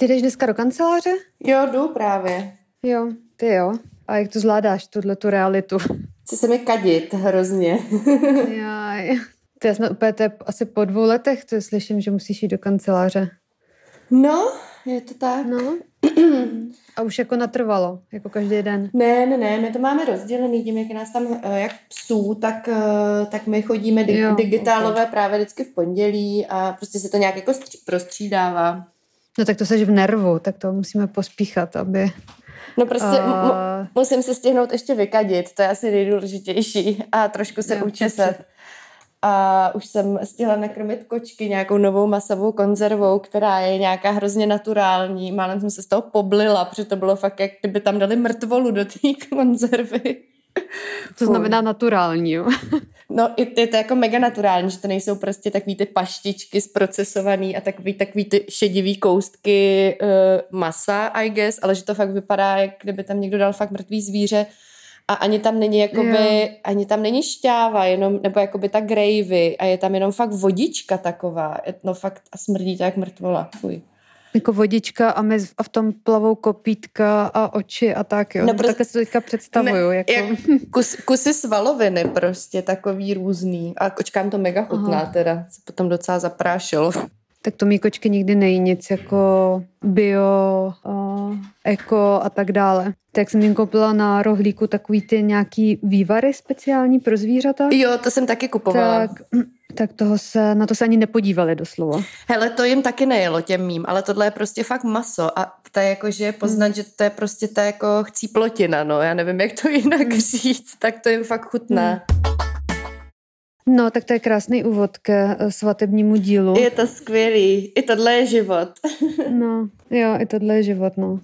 Ty jdeš dneska do kanceláře? Jo, jdu právě. Jo, ty jo. A jak to zvládáš, tuhle tu realitu? Chce se mi kadit hrozně. Jaj. Ty já jsme úplně to asi po dvou letech, to slyším, že musíš jít do kanceláře. No, je to tak. No. A už jako natrvalo, jako každý den. Ne, ne, ne, my to máme rozdělený tím, jak je nás tam eh, jak psů, tak, eh, tak my chodíme di- Jo, digitálové právě vždycky v pondělí a prostě se to nějak jako stří- prostřídává. No tak to seš v nervu, tak to musíme pospíchat, aby... No prostě mu- mu- musím se stihnout ještě vykadit, to je asi nejdůležitější a trošku se Jo, učesat. A už jsem stihla nakrmit kočky nějakou novou masovou konzervou, která je nějaká hrozně naturální. Málem jsem se z toho poblila, protože to bylo fakt, jak kdyby tam dali mrtvolu do té konzervy. To znamená naturální, jo. No, i- je to jako mega naturální, že to nejsou prostě takový ty paštičky zprocesovaný a takový, takový ty šedivý koustky uh, masa, I guess, ale že to fakt vypadá, jak kdyby tam někdo dal fakt mrtvý zvíře a ani tam není jakoby, Jo. ani tam není šťáva, jenom, nebo jakoby ta gravy a je tam jenom fakt vodička taková, Je- no fakt a smrdí to jak mrtvola, fuj. Jako vodička a, mez, a v tom plavou kopítka a oči a tak, jo. No, No, prostě- Takhle si to teďka představuju. Ne, jako... jak kus, kusy svaloviny prostě, takový různý. A kočkám to mega chutná Aha. teda, se potom docela zaprášilo. Tak to mý kočky nikdy nejí nic jako bio, uh, eko a tak dále. Tak jsem jim koupila na rohlíku takový ty nějaký vývary speciální pro zvířata. Jo, to jsem taky kupovala. Tak, tak toho se, na to se ani nepodívali doslova. Hele, to jim taky nejelo těm mým, ale tohle je prostě fakt maso a to je jako, že je poznat, Hmm. že to je prostě ta jako chcíplotina, no, já nevím, jak to jinak Hmm. říct, tak to jim fakt chutná. No, tak to je krásný úvod ke eh, svatebnímu dílu. Je to skvělý, i tohle je život. No, jo, i tohle je život, no.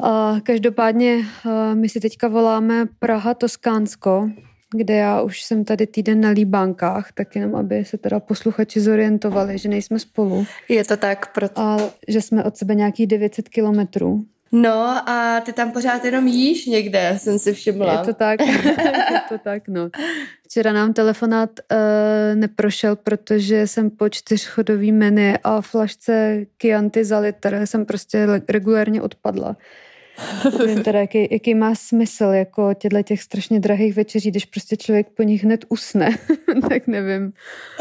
A každopádně a my si teďka voláme Praha Toskánsko, kde já už jsem tady týden na Líbánkách, tak jenom aby se teda posluchači zorientovali, že nejsme spolu Je to tak, proto... a že jsme od sebe nějakých 900 kilometrů. No a ty tam pořád jenom jíš někde, jsem si všimla. Je to tak, je to tak, no. Včera nám telefonát uh, neprošel, protože jsem po čtyřchodový menu a flašce Chianti za litr jsem prostě regulérně odpadla. Nevím teda, jaký, jaký má smysl jako těchto těch strašně drahých večeří, když prostě člověk po nich hned usne. tak nevím,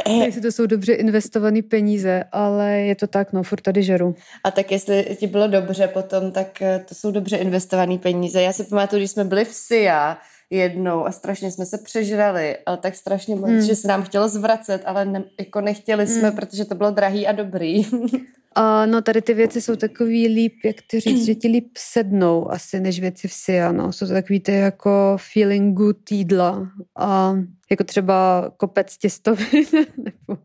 Eh, jestli to jsou dobře investované peníze, ale je to tak, no, furt tady žeru. A tak jestli ti bylo dobře potom, tak eh, to jsou dobře investované peníze. Já si pamatuju, když jsme byli v SIA jednou a strašně jsme se přežrali, ale tak strašně moc, Hmm. že se nám chtělo zvracet, ale ne, jako nechtěli jsme, Hmm. protože to bylo drahý a dobrý. No tady ty věci jsou takový líp, jak ty říct, že ti líp sednou asi než věci v SIA, no. Jsou to takový ty jako feeling good jídla a jako třeba kopec těstovin nebo,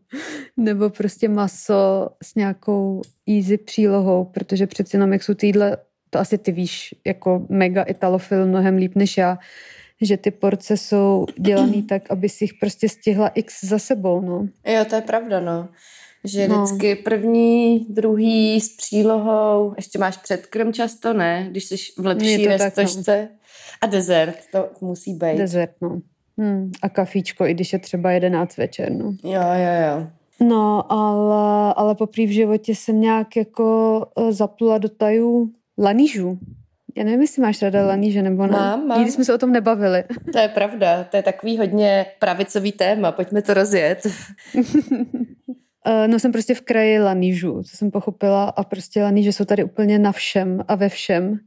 nebo prostě maso s nějakou easy přílohou, protože přeci jenom jak jsou ty jídla, to asi ty víš, jako mega italofil mnohem líp než já, že ty porce jsou dělaný tak, aby si jich prostě stihla x za sebou, no. jo, to je pravda, no. Že No. vždycky první, druhý s přílohou, ještě máš předkrm často, ne? Když jsi v lepší to tak, no. A dezert, to musí být. Dezert, no. Hmm. A kafíčko, i když je třeba 11 večer, no. Jo, jo, jo. No, ale, ale poprý v životě jsem nějak jako eh, zaplula do tajů lanížů. Já nevím, jestli máš ráda laníže nebo ne. Mám, mám. Nikdy jsme se o tom nebavili. To je pravda, to je takový hodně pravicový téma, pojďme to rozjet. Eh, No jsem prostě v kraji lanížů, co jsem pochopila a prostě laníže jsou tady úplně na všem a ve všem.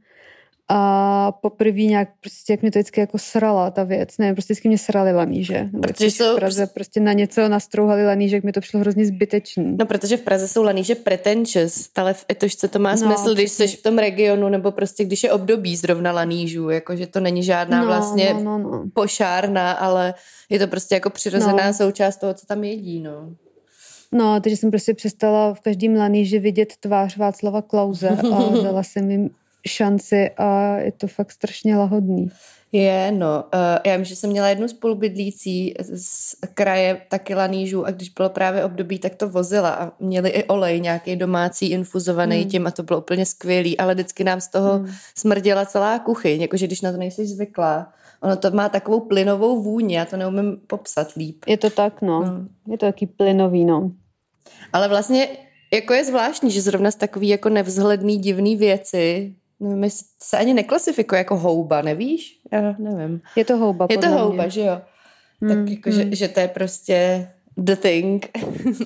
A poprvé nějak prostě, jak mě to vždycky jako srala ta věc, ne, prostě vždycky mě srali laníže. Nebo Protože když jsou- v Praze prostě na něco nastrouhali lanížek, mi to přišlo hrozně zbytečný. No, protože v Praze jsou laníže pretentious, ale v Etošce to má No, smysl, když přesně. jsi v tom regionu, nebo prostě když je období zrovna lanížů, jakože to není žádná no, vlastně no, no, no. pošárna, ale je to prostě jako přirozená No. součást toho, co tam jedí, no. No, takže jsem prostě přestala v každém laníži vidět tvář Václava Klauze a dala jsem jim šanci a je to fakt strašně lahodný. Je, no. Uh, já vím, že jsem měla jednu spolubydlící z kraje taky lanížů a když bylo právě období, tak to vozila a měli i olej nějaký domácí infuzovaný Hmm. tím a to bylo úplně skvělý, ale vždycky nám z toho Hmm. smrděla celá kuchyň, jakože když na to nejsi zvyklá. Ono to má takovou plynovou vůni, já to neumím popsat líp. Je to tak, no. No. Je to taky plynový, no. Ale vlastně Jako je zvláštní, že zrovna z takový jako nevzhledný divný věci nevím, se ani neklasifikuje jako houba, nevíš? Já nevím. Je to houba, Je to houba, mě. že jo? Mm, tak jako, mm. Že, že to je prostě the thing.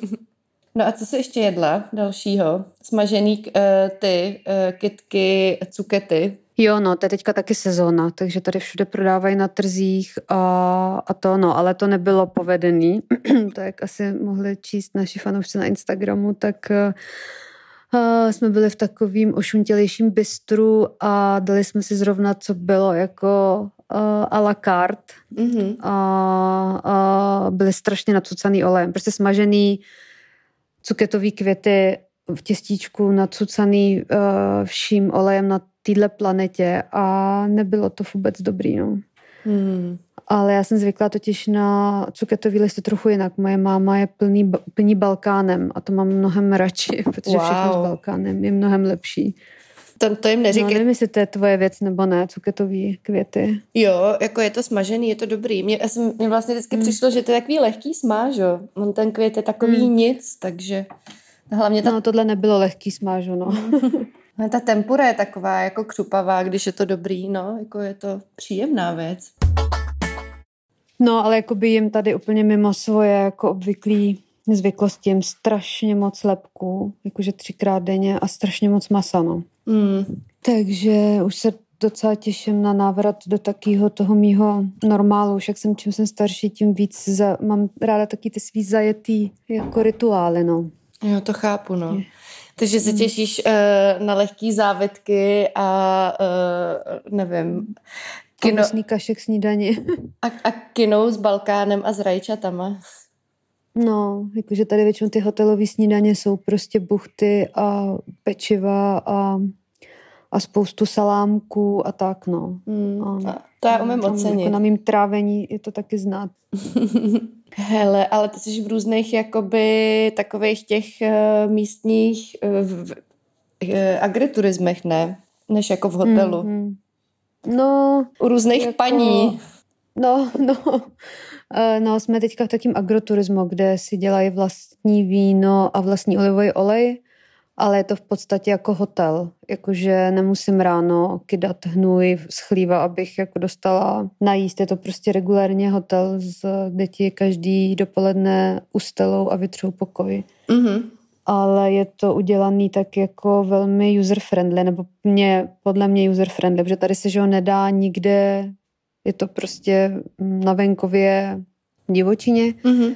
no a co jsi ještě jedla dalšího? Smažený uh, ty uh, kytky, cukety. Jo, no, to je teďka taky sezóna, takže tady všude prodávají na trzích a, a to, no, ale to nebylo povedený. tak asi mohli číst naši fanoušci na Instagramu, tak uh, jsme byli v takovým ošuntělejším bistru a dali jsme si zrovna, co bylo jako uh, a la carte mm-hmm. a, a byly strašně nacucaný olejem, prostě smažený cuketový květy v těstíčku nacucaný uh, vším olejem na téhle planetě a nebylo to vůbec dobrý, no. Hmm. Ale já jsem zvykla totiž na cuketový listy trochu jinak. Moje máma je plný, plný Balkánem a to mám mnohem radši, protože wow. všechno s Balkánem je mnohem lepší. To, to jim neříkej. No, nevím, jestli to je tvoje věc nebo ne, cuketový květy. Jo, jako je to smažený, je to dobrý. Mně, já jsem, mně vlastně vždycky hmm. přišlo, že to je takový lehký smáž, jo. On ten květ je takový hmm. nic, takže hlavně ta... No, tohle nebylo lehký smáž, no. No, ta tempura je taková jako křupavá, když je to dobrý, no, jako je to příjemná věc. No, ale jako by jim tady úplně mimo svoje jako obvyklý zvyklosti jim strašně moc lepků, jakože třikrát denně a strašně moc masa, no. Mm. Takže už se docela těším na návrat do takého toho mýho normálu. Už jak jsem, čím jsem starší, tím víc za, mám ráda taky ty svý zajetý jako rituály, no. Jo, to chápu, no. Takže se hmm. těšíš uh, na lehký závitky a uh, nevím, kino... kašek snídaně. a, a kino s Balkánem a s rajčatama. No, jakože tady většinou ty hotelové snídaně jsou prostě buchty a pečiva a, a spoustu salámků a tak, no. Mm, a, to já umím ocenit. Jako na mým trávení je to taky znát. Hele, ale ty jsi v různých jakoby takových těch uh, místních uh, uh, agriturismech, ne? Než jako v hotelu. Mm-hmm. No. U různých jako... paní. No, no. No, jsme teďka v takém agroturismu, kde si dělají vlastní víno a vlastní olivový olej ale je to v podstatě jako hotel, jakože nemusím ráno kydat hnůj z chlíva, abych jako dostala najíst. Je to prostě regulárně hotel, kde ti každý dopoledne ustelou a vytřou pokoj. Mm-hmm. Ale je to udělaný tak jako velmi user-friendly, nebo mě, podle mě user-friendly, protože tady se že ho nedá nikde, je to prostě na venkově divočině. Mm-hmm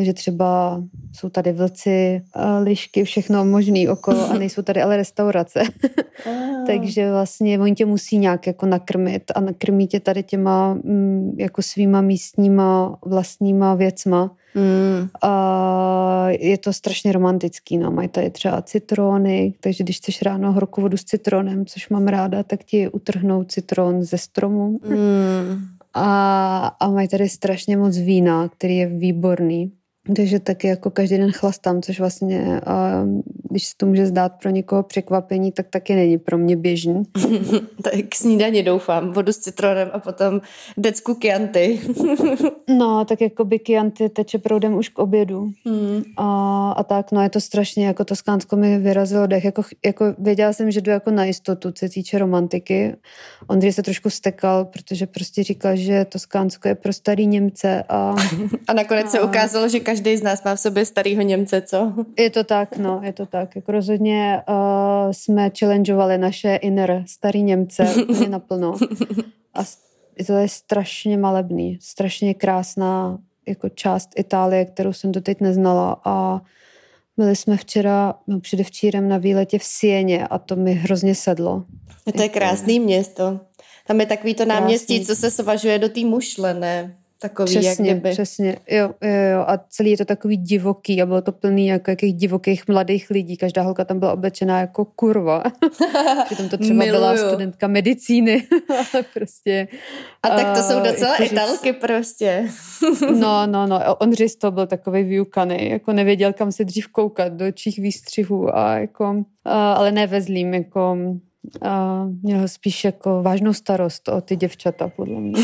že třeba jsou tady vlci, lišky, všechno možný okolo a nejsou tady ale restaurace. Takže vlastně oni tě musí nějak jako nakrmit a nakrmí tě tady těma mm, jako svýma místníma vlastníma věcma. Mm. A je to strašně romantický, no. Mají tady třeba citrony, takže když chceš ráno horkou vodu s citronem, což mám ráda, tak ti utrhnou citron ze stromu. Mm a, a mají tady strašně moc vína, který je výborný. Takže taky jako každý den chlastám, což vlastně, když se to může zdát pro někoho překvapení, tak taky není pro mě běžný. tak k snídaně doufám, vodu s citronem a potom decku kianty. no, tak jako by kianty teče proudem už k obědu. Hmm. A, a tak, no je to strašně, jako Toskánsko mi vyrazilo dech, jako, jako věděla jsem, že jdu jako na jistotu, co se týče romantiky. Ondřej se trošku stekal, protože prostě říkal, že Toskánsko je pro starý Němce. A, a nakonec a, se ukázalo, že každý každý z nás má v sobě starýho Němce, co? Je to tak, no, je to tak. Jako rozhodně uh, jsme challengeovali naše inner starý Němce úplně naplno. A to je strašně malebný, strašně krásná jako část Itálie, kterou jsem doteď neznala a byli jsme včera, no předevčírem na výletě v Sieně a to mi hrozně sedlo. A to je krásný město. Tam je takový to náměstí, Krásný. co se svažuje do té mušle, ne? Takový, přesně, jak kdyby. Přesně, jo, jo, jo. A celý je to takový divoký a bylo to plný jako jakých divokých mladých lidí. Každá holka tam byla oblečená jako kurva. Přitom to třeba Miluju. byla studentka medicíny. prostě. A tak to jsou docela uh, italky prostě. no, no, no. Ondřej to byl takový vyukaný. Jako nevěděl, kam se dřív koukat, do čích výstřihů a jako, uh, ale nevezlím, jako uh, měl spíš jako vážnou starost o ty děvčata, podle mě.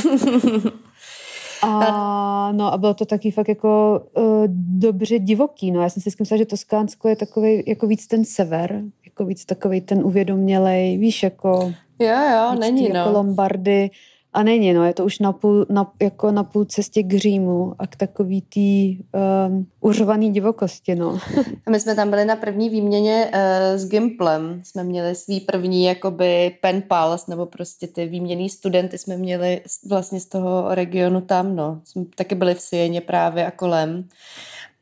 A, no a bylo to taky fakt jako uh, dobře divoký. No já jsem si myslela, že Toskánsko je takový jako víc ten sever, jako víc takový ten uvědomělej, víš, jako... Jo, jo, není, jako no. Lombardy. A není, no, je to už na půl, na, jako na půl cestě k Římu a k takový tý um, uřovaný divokosti, no. A my jsme tam byli na první výměně uh, s Gimplem. Jsme měli svý první jakoby pen pals, nebo prostě ty výměný studenty jsme měli vlastně z toho regionu tam, no. Jsme taky byli v Sieně právě a kolem.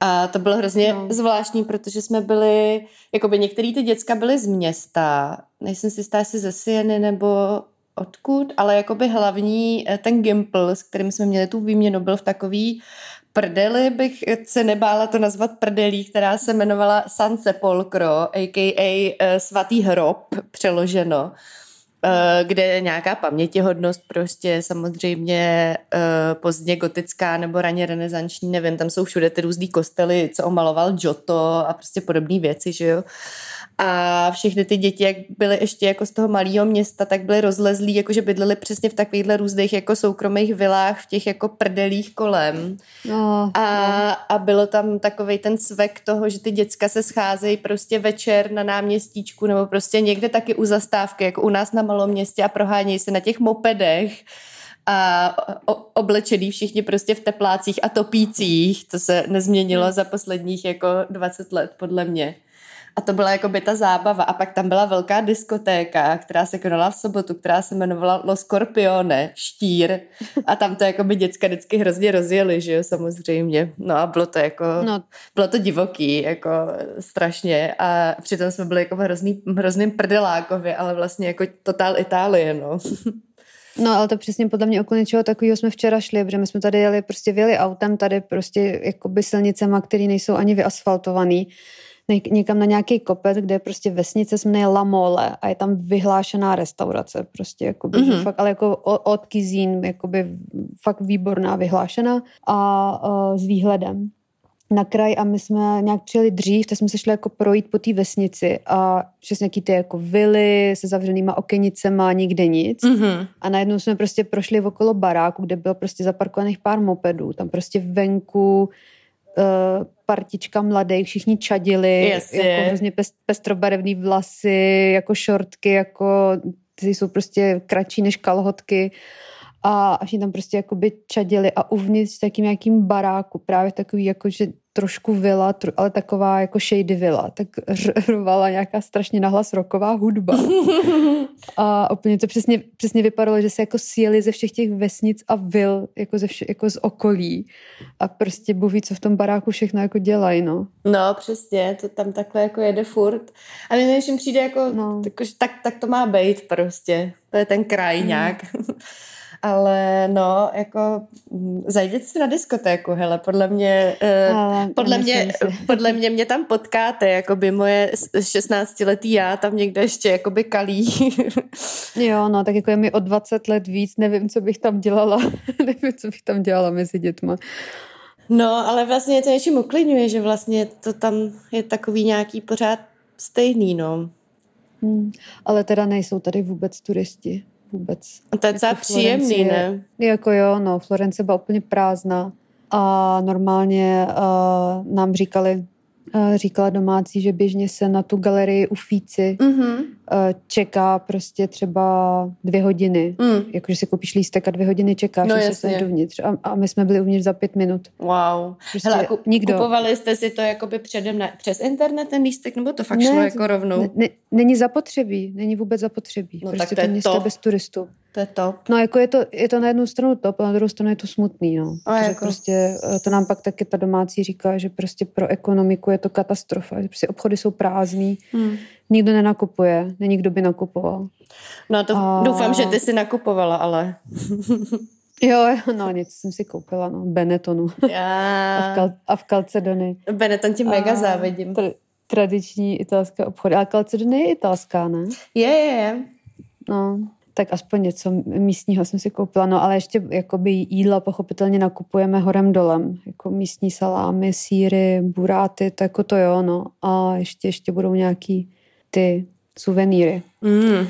A to bylo hrozně no. zvláštní, protože jsme byli, jakoby některý ty děcka byly z města, nejsem si jistá, jestli ze Sieny nebo odkud, ale jakoby hlavní eh, ten Gimple, s kterým jsme měli tu výměnu, byl v takový prdeli, bych se nebála to nazvat prdelí, která se jmenovala San Sepolcro, a.k.a. Eh, svatý hrob, přeloženo eh, kde je nějaká pamětihodnost prostě samozřejmě pozdně gotická nebo raně renesanční, nevím, tam jsou všude ty různý kostely, co omaloval Giotto a prostě podobné věci, že jo. A všechny ty děti, jak byly ještě jako z toho malého města, tak byly rozlezlí, jakože bydleli přesně v takovýchhle různých jako soukromých vilách v těch jako prdelích kolem. No, a, no. a bylo tam takový ten svek toho, že ty děcka se scházejí prostě večer na náměstíčku nebo prostě někde taky u zastávky, jako u nás na malom městě a prohánějí se na těch mopedech a oblečený všichni prostě v teplácích a topících. To se nezměnilo za posledních jako 20 let, podle mě. A to byla jako by ta zábava. A pak tam byla velká diskotéka, která se konala v sobotu, která se jmenovala Lo Scorpione, štír. A tam to jako by děcka vždycky hrozně rozjeli, že jo, samozřejmě. No a bylo to jako, no. bylo to divoký, jako strašně. A přitom jsme byli jako v hrozný, hrozným prdelákově, ale vlastně jako totál Itálie, no. No, ale to přesně podle mě okolo něčeho takového jsme včera šli, protože my jsme tady jeli, prostě vyjeli autem tady prostě jakoby silnicema, které nejsou ani vyasfaltovaný někam na nějaký kopec, kde je prostě vesnice se jmenuje La Mole a je tam vyhlášená restaurace, prostě jakoby, mm-hmm. fakt, ale jako od Kizín, jakoby fakt výborná, vyhlášená a a s výhledem na kraj a my jsme nějak přijeli dřív, tak jsme se šli jako projít po té vesnici a přes nějaký ty jako vily se zavřenýma okenicema, nikde nic. Mm-hmm. A najednou jsme prostě prošli okolo baráku, kde bylo prostě zaparkovaných pár mopedů. Tam prostě venku uh, partička mladých, všichni čadili, yes, jako hrozně pest, pestrobarevný vlasy, jako šortky, jako ty jsou prostě kratší než kalhotky a, všichni tam prostě jakoby čadili a uvnitř takým nějakým baráku, právě takový jako, že trošku vila, ale taková jako shady vila, tak rvala nějaká strašně nahlas roková hudba. A úplně to přesně, přesně vypadalo, že se jako sjeli ze všech těch vesnic a vil, jako, ze vše, jako z okolí. A prostě buví, co v tom baráku všechno jako dělají, no. No, přesně, to tam takhle jako jede furt. A než přijde jako, no. jako tak, tak to má být prostě. To je ten kraj mm. ale no, jako mm, zajděte si na diskotéku, hele, podle mě, uh, podle mě, podle mě mě tam potkáte, jako by moje 16-letý já tam někde ještě jako by kalí. jo, no, tak jako je mi o 20 let víc, nevím, co bych tam dělala, nevím, co bych tam dělala mezi dětma. No, ale vlastně to něčím uklidňuje, že vlastně to tam je takový nějaký pořád stejný, no. Hmm, ale teda nejsou tady vůbec turisti vůbec. A to je docela jako příjemný, ne? Jako jo, no, Florence byla úplně prázdná a normálně uh, nám říkali, říkala domácí, že běžně se na tu galerii u Fíci mm-hmm. Čeká prostě třeba dvě hodiny. Mm. Jakože si koupíš lístek a dvě hodiny čekáš, no, že se dovnitř. A, a my jsme byli uvnitř za pět minut. Wow. Prostě Hele, ku, nikdo. Kupovali jste si to jakoby předem na, přes internet ten lístek, nebo to fakt ne, šlo jako rovnou? Ne, není zapotřebí, není vůbec zapotřebí. No, prostě tak to, to město bez turistů. To je top. No jako je to, je to na jednu stranu top, a na druhou stranu je to smutný, no. A jako... prostě, eh, to nám pak taky ta domácí říká, že prostě pro ekonomiku je to katastrofa, že prostě obchody jsou prázdný, hmm. Nikdo nenakupuje, není kdo by nakupoval. No to a... doufám, že ty jsi nakupovala, ale... Jo, no něco jsem si koupila, no, Benettonu. Já... a, v Kal- a v Calcedony. Benetton ti mega a... závidím. Tr- tradiční italská obchod. Ale Calcedony je italská, ne? Je, je, je. No, tak aspoň něco místního jsem si koupila. No ale ještě jakoby jídla pochopitelně nakupujeme horem dolem. Jako místní salámy, síry, buráty, to jako to jo, no. A ještě, ještě budou nějaký ty suvenýry. Mm.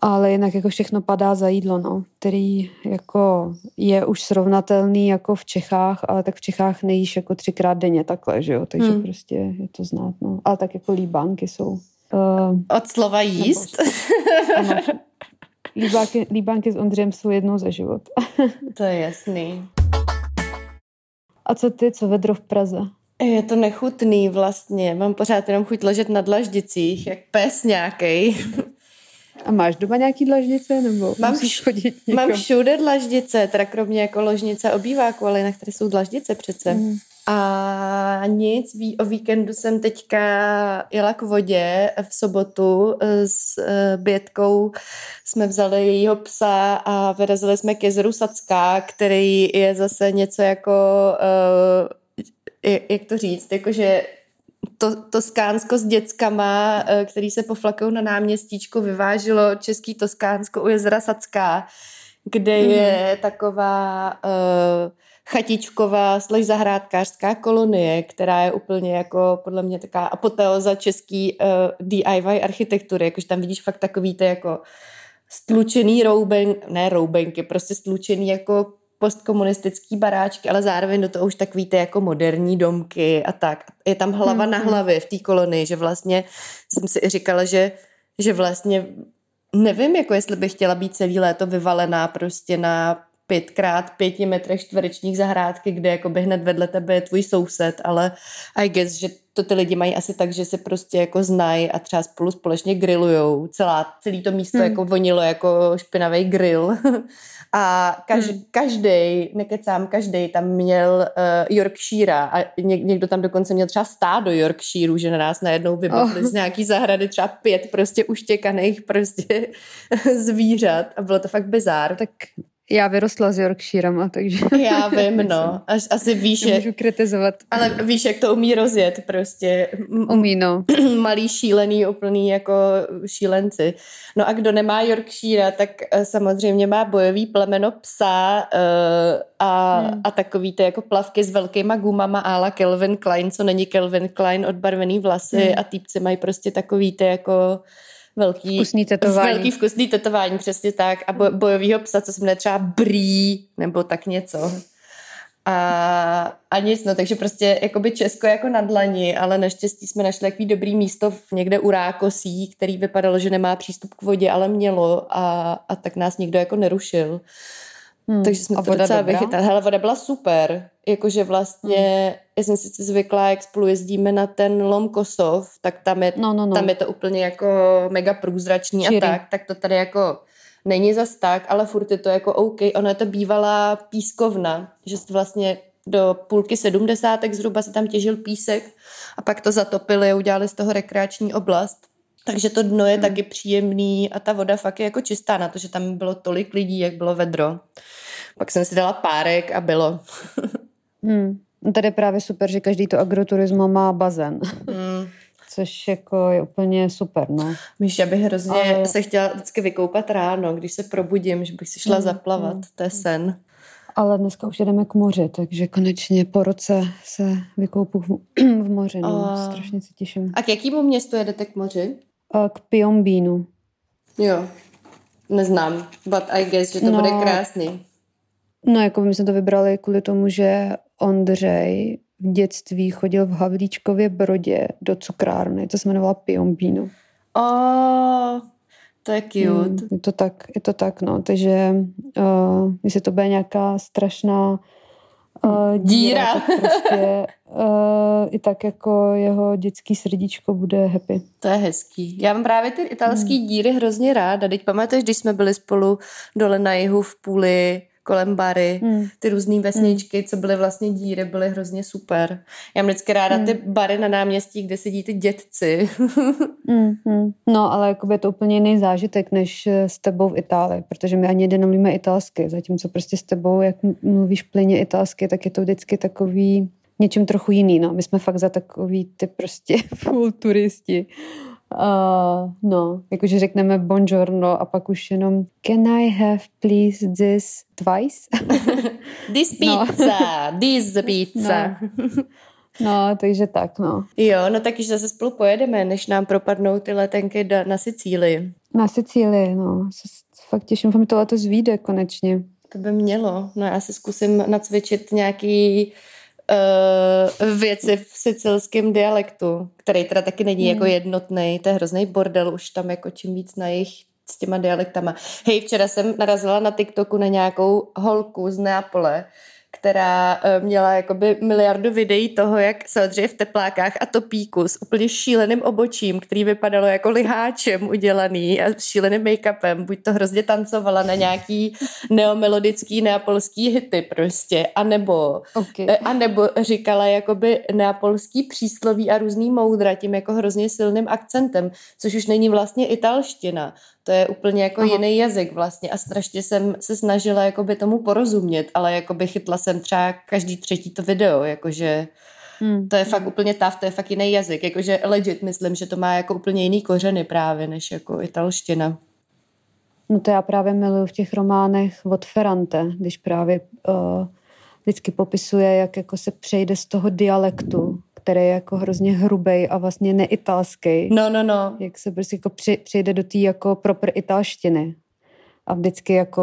ale jinak jako všechno padá za jídlo, no, který jako je už srovnatelný jako v Čechách, ale tak v Čechách nejíš jako třikrát denně takhle, že jo, takže hmm. prostě je to znát, no. Ale tak jako líbánky jsou. Uh, Od slova jíst? Nebo, ano. Líbánky, líbánky s Ondřejem jsou jednou za život. to je jasný. A co ty, co vedro v Praze? Je to nechutný vlastně. Mám pořád jenom chuť ležet na dlaždicích, jak pes nějaký. A máš doma nějaký dlaždice, nebo mám, musíš chodit někam? Mám všude dlaždice, teda kromě jako ložnice obýváku, ale jinak tady jsou dlaždice přece. Mm. A nic, o víkendu jsem teďka jela k vodě v sobotu s e, Bětkou. Jsme vzali jejího psa a vyrazili jsme k jezeru Sacká, který je zase něco jako, e, jak to říct, jakože to, Toskánsko s dětskama, e, který se poflakou na náměstíčku, vyvážilo český Toskánsko u jezera Sacká, kde mm. je taková uh, chatičková slash zahrádkářská kolonie, která je úplně jako podle mě taková apoteoza český uh, eh, DIY architektury, jakože tam vidíš fakt takový to jako stlučený rouben, ne roubenky, prostě stlučený jako postkomunistický baráčky, ale zároveň do toho už tak víte jako moderní domky a tak. Je tam hlava hmm. na hlavě v té kolonii, že vlastně jsem si i říkala, že, že vlastně nevím, jako jestli bych chtěla být celý léto vyvalená prostě na pětkrát pěti metrech čtverečních zahrádky, kde jako by hned vedle tebe je tvůj soused, ale I guess, že to ty lidi mají asi tak, že se prostě jako znají a třeba spolu společně grillujou. Celá, celý to místo hmm. jako vonilo jako špinavý grill. a kaž, hmm. každý, nekecám, každý tam měl uh, Yorkshire a něk, někdo tam dokonce měl třeba stádo Yorkshireu, že na nás najednou vybavili oh. z nějaký zahrady třeba pět prostě uštěkaných prostě zvířat a bylo to fakt bizár. Tak já vyrostla s Yorkshirema, takže... Já vím, no. Až, asi víš, jak... Můžu kritizovat. Ale víš, jak to umí rozjet prostě. Umí, no. Malý šílený, úplný jako šílenci. No a kdo nemá Yorkshire, tak eh, samozřejmě má bojový plemeno psa uh, a, hmm. a takový ty jako plavky s velkýma gumama ála Kelvin Klein, co není Kelvin Klein, odbarvený vlasy hmm. a týpci mají prostě takový ty jako velký vkusný tetování. Velký vkusný tetování, přesně tak. A boj, bojovýho psa, co se jmenuje třeba Brý, nebo tak něco. A, a nic, no, takže prostě jakoby Česko jako na dlani, ale naštěstí jsme našli takový dobrý místo v někde u Rákosí, který vypadalo, že nemá přístup k vodě, ale mělo a, a tak nás nikdo jako nerušil. Hmm. Takže jsme a to docela vychytali. Hele, voda byla super. Jakože vlastně, hmm. já jsem sice zvyklá, jak spolu jezdíme na ten Lom Kosov, tak tam je, no, no, no. tam je to úplně jako mega průzračný Čiri. a tak, tak to tady jako není zas tak, ale furt je to jako OK. Ona je to bývalá pískovna, že vlastně do půlky sedmdesátek zhruba se tam těžil písek a pak to zatopili a udělali z toho rekreační oblast. Takže to dno je hmm. taky příjemný a ta voda fakt je jako čistá na to, že tam bylo tolik lidí, jak bylo vedro. Pak jsem si dala párek a bylo. hmm. No tady je právě super, že každý to agroturismo má bazén. Hmm. Což jako je úplně super, no. Víš, já bych hrozně Ale... se chtěla vždycky vykoupat ráno, když se probudím, že bych si šla hmm. zaplavat. Hmm. To je sen. Ale dneska už jedeme k moři, takže konečně po roce se vykoupu v, v moři. No. A... Strašně se těším. A k jakému městu jedete k moři? K Piombínu. Jo, neznám, but I guess, že to no, bude krásný. No, jako my jsme to vybrali kvůli tomu, že Ondřej v dětství chodil v Havlíčkově Brodě do cukrárny, to se jmenovala Piombínu. Oh, to je cute. Hmm, je to tak, je to tak, no, takže uh, jestli to bude nějaká strašná uh, díra, díra. tak prostě uh, i tak jako jeho dětský srdíčko bude happy. To je hezký. Já mám právě ty italské hmm. díry hrozně ráda. Teď pamatuješ, když jsme byli spolu dole na jihu v půli kolem bary, hmm. ty různé vesničky, hmm. co byly vlastně díry, byly hrozně super. Já mám vždycky ráda hmm. ty bary na náměstí, kde sedí ty dětci. hmm. No, ale jako je to úplně jiný zážitek, než eh, s tebou v Itálii, protože my ani jeden nemluvíme italsky, zatímco prostě s tebou, jak mluvíš plně italsky, tak je to vždycky takový něčem trochu jiný. No. My jsme fakt za takový ty prostě full turisti. Uh, no, jakože řekneme buongiorno a pak už jenom can I have please this twice? this no. pizza, no. this pizza. No. no, takže tak, no. Jo, no tak zase spolu pojedeme, než nám propadnou ty letenky na Sicílii. Na Sicílii, no. Se fakt těším, že mi to letos vyjde konečně. To by mělo. No já si zkusím nacvičit nějaký uh, věci v sicilském dialektu, který teda taky není jako hmm. jako jednotný. To je hrozný bordel, už tam jako čím víc na jejich s těma dialektama. Hej, včera jsem narazila na TikToku na nějakou holku z Neapole, která eh, měla jakoby miliardu videí toho, jak se odřeje v teplákách a topíku s úplně šíleným obočím, který vypadalo jako liháčem udělaný a šíleným make-upem. Buď to hrozně tancovala na nějaký neomelodický neapolský hity prostě, anebo, okay. Eh, anebo říkala jakoby neapolský přísloví a různý moudra tím jako hrozně silným akcentem, což už není vlastně italština. To je úplně jako Aha. jiný jazyk vlastně a strašně jsem se snažila jakoby tomu porozumět, ale jakoby chytla jsem třeba každý třetí to video, jakože hmm. to je fakt úplně tav, to je fakt jiný jazyk, jakože legit myslím, že to má jako úplně jiný kořeny právě, než jako italština. No to já právě miluju v těch románech od Ferrante, když právě uh, vždycky popisuje, jak jako se přejde z toho dialektu který je jako hrozně hrubý a vlastně neitalský. No, no, no. Jak se prostě jako při, přijde do té jako proper italštiny. A vždycky jako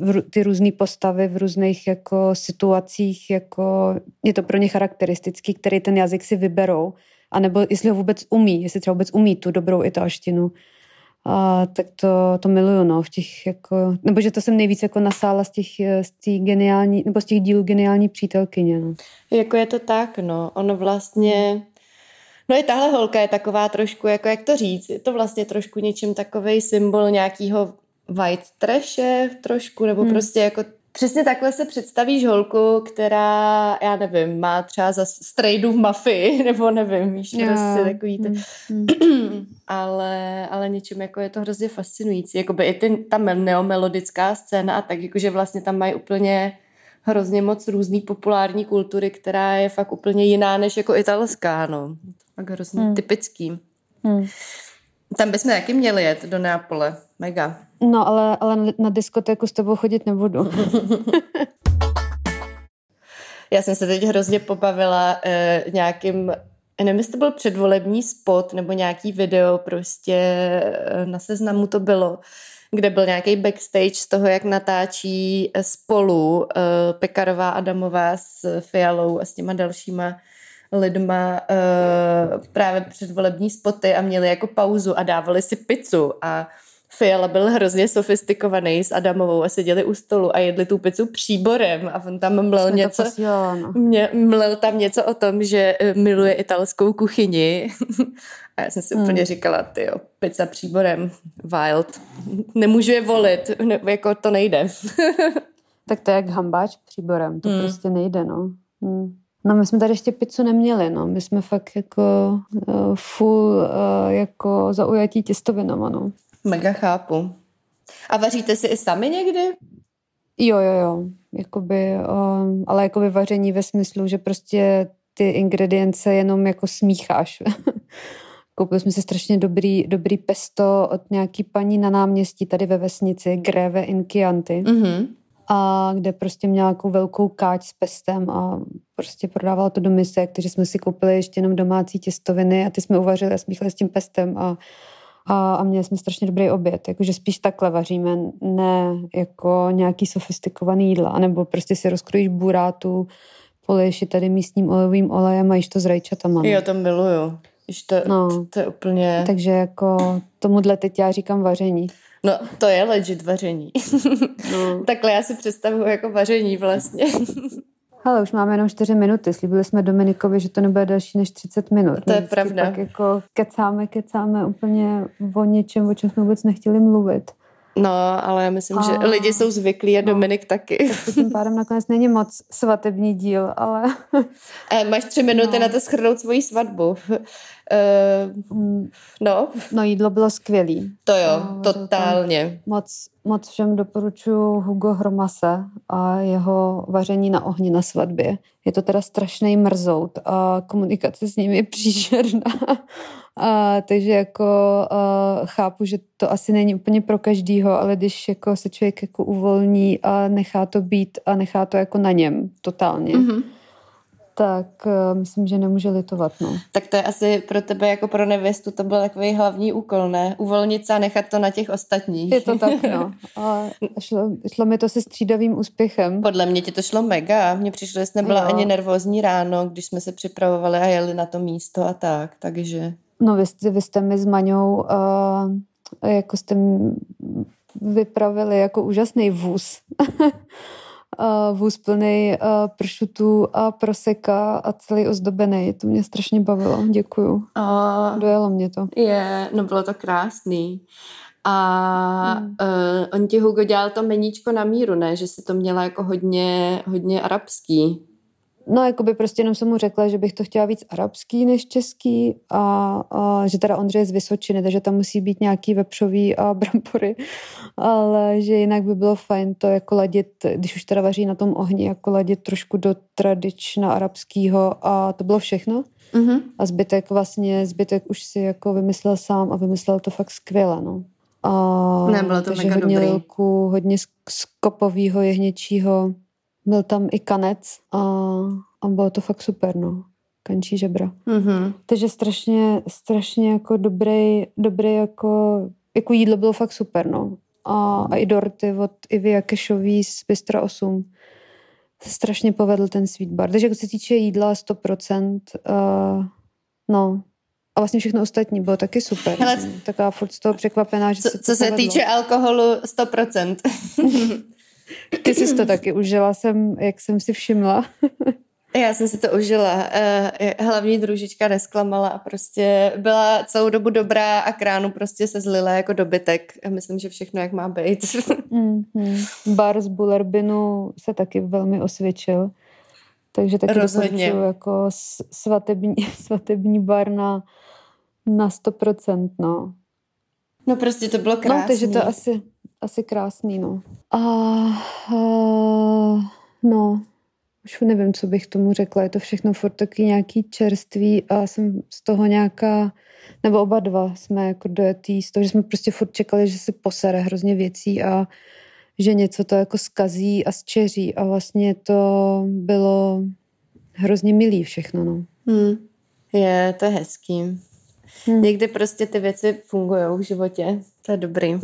uh, ty různé postavy v různých jako situacích, jako je to pro ně charakteristický, který ten jazyk si vyberou. A nebo jestli ho vůbec umí, jestli třeba vůbec umí tu dobrou italštinu. A, tak to, to miluju, no, v těch jako, nebo že to jsem nejvíc jako nasála z těch, z těch geniální, nebo z těch dílů geniální přítelkyně, no. Jako je to tak, no, ono vlastně, no i tahle holka je taková trošku, jako jak to říct, je to vlastně trošku něčím takový symbol nějakého white trashe trošku, nebo hmm. prostě jako Přesně takhle se představíš holku, která, já nevím, má třeba za strejdu v mafii, nebo nevím, víš, yeah. prostě takový ten... Mm. ale, ale něčím jako je to hrozně fascinující. Jakoby i ty, ta neomelodická scéna a tak, jakože vlastně tam mají úplně hrozně moc různý populární kultury, která je fakt úplně jiná než jako italská, no. Tak hrozně mm. typický. Mm. Tam bychom taky měli jet do Neapole. Mega. No, ale, ale na diskotéku s tebou chodit nebudu. Já jsem se teď hrozně pobavila eh, nějakým, nevím, jestli to byl předvolební spot nebo nějaký video prostě eh, na seznamu to bylo, kde byl nějaký backstage z toho, jak natáčí spolu eh, Pekarová Adamová s Fialou a s těma dalšíma lidma uh, právě předvolební spoty a měli jako pauzu a dávali si pizzu a Fiala byl hrozně sofistikovaný s Adamovou a seděli u stolu a jedli tu pizzu příborem a on tam mlel něco, no. mě, mlel tam něco o tom, že eh, miluje italskou kuchyni a já jsem si hmm. úplně říkala, ty jo, pizza příborem, wild, nemůžu je volit, ne, jako to nejde. tak to je jak hambáč příborem, to hmm. prostě nejde, no. Hmm. No my jsme tady ještě pizzu neměli, no. My jsme fakt jako uh, full uh, jako zaujatí těstovinama, no. Mega chápu. A vaříte si i sami někdy? Jo, jo, jo. Jakoby, um, ale jakoby vaření ve smyslu, že prostě ty ingredience jenom jako smícháš. Koupili jsme si strašně dobrý, dobrý pesto od nějaký paní na náměstí tady ve vesnici, Greve in Chianti. Mm-hmm a kde prostě měla jako velkou káč s pestem a prostě prodávala to do misek, takže jsme si koupili ještě jenom domácí těstoviny a ty jsme uvařili a smíchali s tím pestem a, a, a měli jsme strašně dobrý oběd, jakože spíš takhle vaříme, ne jako nějaký sofistikovaný jídla, nebo prostě si rozkrojíš burátu, poleješ tady místním olejovým olejem a jíš to s rajčatama. No. Jo, to miluju. to, no. to, to je úplně... Takže jako tomuhle teď já říkám vaření. No, to je legit vaření. No. Takhle já si představuju jako vaření vlastně. Ale už máme jenom 4 minuty. Slíbili jsme Dominikovi, že to nebude další než 30 minut. To je pravda. Tak jako kecáme, kecáme úplně o něčem, o čem jsme vůbec nechtěli mluvit. No, ale já myslím, a... že lidi jsou zvyklí a no. Dominik taky. Tak tím pádem nakonec není moc svatební díl, ale... e, máš tři minuty no. na to schrnout svoji svatbu. Uh, no. No jídlo bylo skvělý. To jo, no, totálně. Moc, moc všem doporučuji Hugo Hromase a jeho vaření na ohni na svatbě. Je to teda strašný mrzout a komunikace s ním je příšerná. A, takže jako a, chápu, že to asi není úplně pro každýho, ale když jako se člověk jako uvolní a nechá to být a nechá to jako na něm totálně, mm-hmm tak uh, myslím, že nemůže litovat. No. Tak to je asi pro tebe jako pro nevěstu, to byl takový hlavní úkol, ne? Uvolnit se a nechat to na těch ostatních. Je to tak, no. A šlo, šlo mi to se střídavým úspěchem. Podle mě ti to šlo mega. Mně přišlo, že jsi nebyla jo. ani nervózní ráno, když jsme se připravovali a jeli na to místo a tak, takže... No vy, jste, vy jste mi s Maňou uh, jako jste vypravili jako úžasný vůz. uh, vůz plný uh, pršutů a proseka a celý ozdobený. To mě strašně bavilo. Děkuju. Uh, Dojelo mě to. Je, no bylo to krásný. A hmm. uh, on ti Hugo dělal to meníčko na míru, ne? Že si to měla jako hodně, hodně arabský. No, jako by prostě jenom jsem mu řekla, že bych to chtěla víc arabský než český a, a že teda Ondřej je z Vysočiny, takže tam musí být nějaký vepřový a brambory, ale že jinak by bylo fajn to jako ladit, když už teda vaří na tom ohni, jako ladit trošku do tradična arabského a to bylo všechno. Mm-hmm. A zbytek vlastně, zbytek už si jako vymyslel sám a vymyslel to fakt skvěle, no. A, ne, bylo to mega hodně dobrý. Lilku, hodně skopovýho, jehněčího, byl tam i kanec a, a bylo to fakt super, no. Kančí žebra. Mm-hmm. Takže strašně, strašně jako dobrý, dobrý jako, jako jídlo bylo fakt super, no. A, a i dorty od Ivy Jakešový z Bystra 8 strašně povedl ten sweet bar. Takže jako se týče jídla 100%, uh, no, a vlastně všechno ostatní bylo taky super. Hele, taková furt z toho překvapená, že co, se to Co se povedlo. týče alkoholu, 100%. Ty jsi to taky užila, jsem, jak jsem si všimla. Já jsem si to užila. Eh, hlavní družička nesklamala a prostě byla celou dobu dobrá a kránu prostě se zlila jako dobytek. Myslím, že všechno jak má být. mm-hmm. Bar z Bullerbinu se taky velmi osvědčil. Takže taky Rozhodně. jako svatební, svatební bar na, na 100%, no. No prostě to bylo krásné. No, takže to asi, asi krásný, no. A, a no, už nevím, co bych tomu řekla. Je to všechno furt taky nějaký čerství a jsem z toho nějaká, nebo oba dva jsme jako dojetý z toho, že jsme prostě furt čekali, že se posere hrozně věcí a že něco to jako skazí a zčeří a vlastně to bylo hrozně milý všechno, no. Hmm. Je, to je hezký. Hmm. Někdy prostě ty věci fungují v životě. To je dobrý.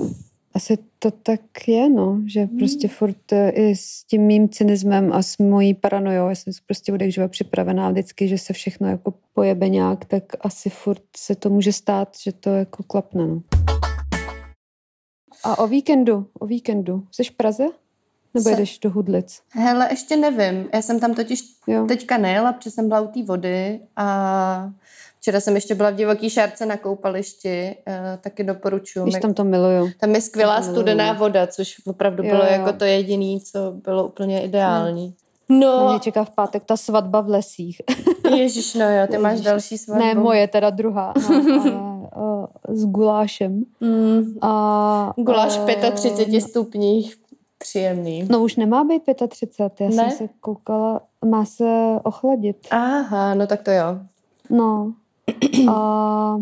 Asi to tak je, no, že hmm. prostě furt i s tím mým cynismem a s mojí paranojou, já jsem prostě bude živa připravená vždycky, že se všechno jako pojebe nějak, tak asi furt se to může stát, že to jako klapne, no. A o víkendu, o víkendu, jsi v Praze? Nebo se... jedeš do Hudlic? Hele, ještě nevím. Já jsem tam totiž jo. teďka nejela, protože jsem byla u té vody a včera jsem ještě byla v divoký šárce na koupališti, uh, taky doporučuji. Víš, tam to miluju. Tam je skvělá studená voda, což opravdu jo, bylo jo. jako to jediné, co bylo úplně ideální. No. Mě čeká v pátek ta svatba v lesích. Ježíš, no jo, ty Ježiš. máš další svatbu. Ne, moje, teda druhá. No, ale, uh, s gulášem. Mm. A, Guláš v 35 stupních. Příjemný. No už nemá být 35, já ne? jsem se koukala, má se ochladit. Aha, no tak to jo. No. A,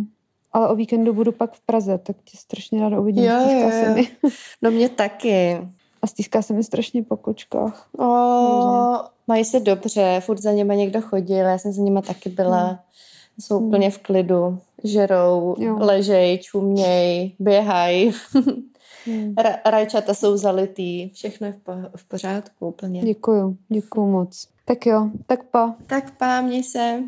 ale o víkendu budu pak v Praze, tak tě strašně ráda uvidím. Jo, jo, jo. Se mi. No mě taky. A stýská se mi strašně po kočkách. O, mají se dobře, furt za něma někdo chodil, já jsem za něma taky byla. Hmm. Jsou hmm. úplně v klidu, žerou, jo. ležej, čuměj, běhaj. Hmm. Ra- rajčata jsou zalitý, všechno je v, po- v pořádku úplně. Děkuju, děkuju moc. Tak jo, tak pa. Tak pa, měj se.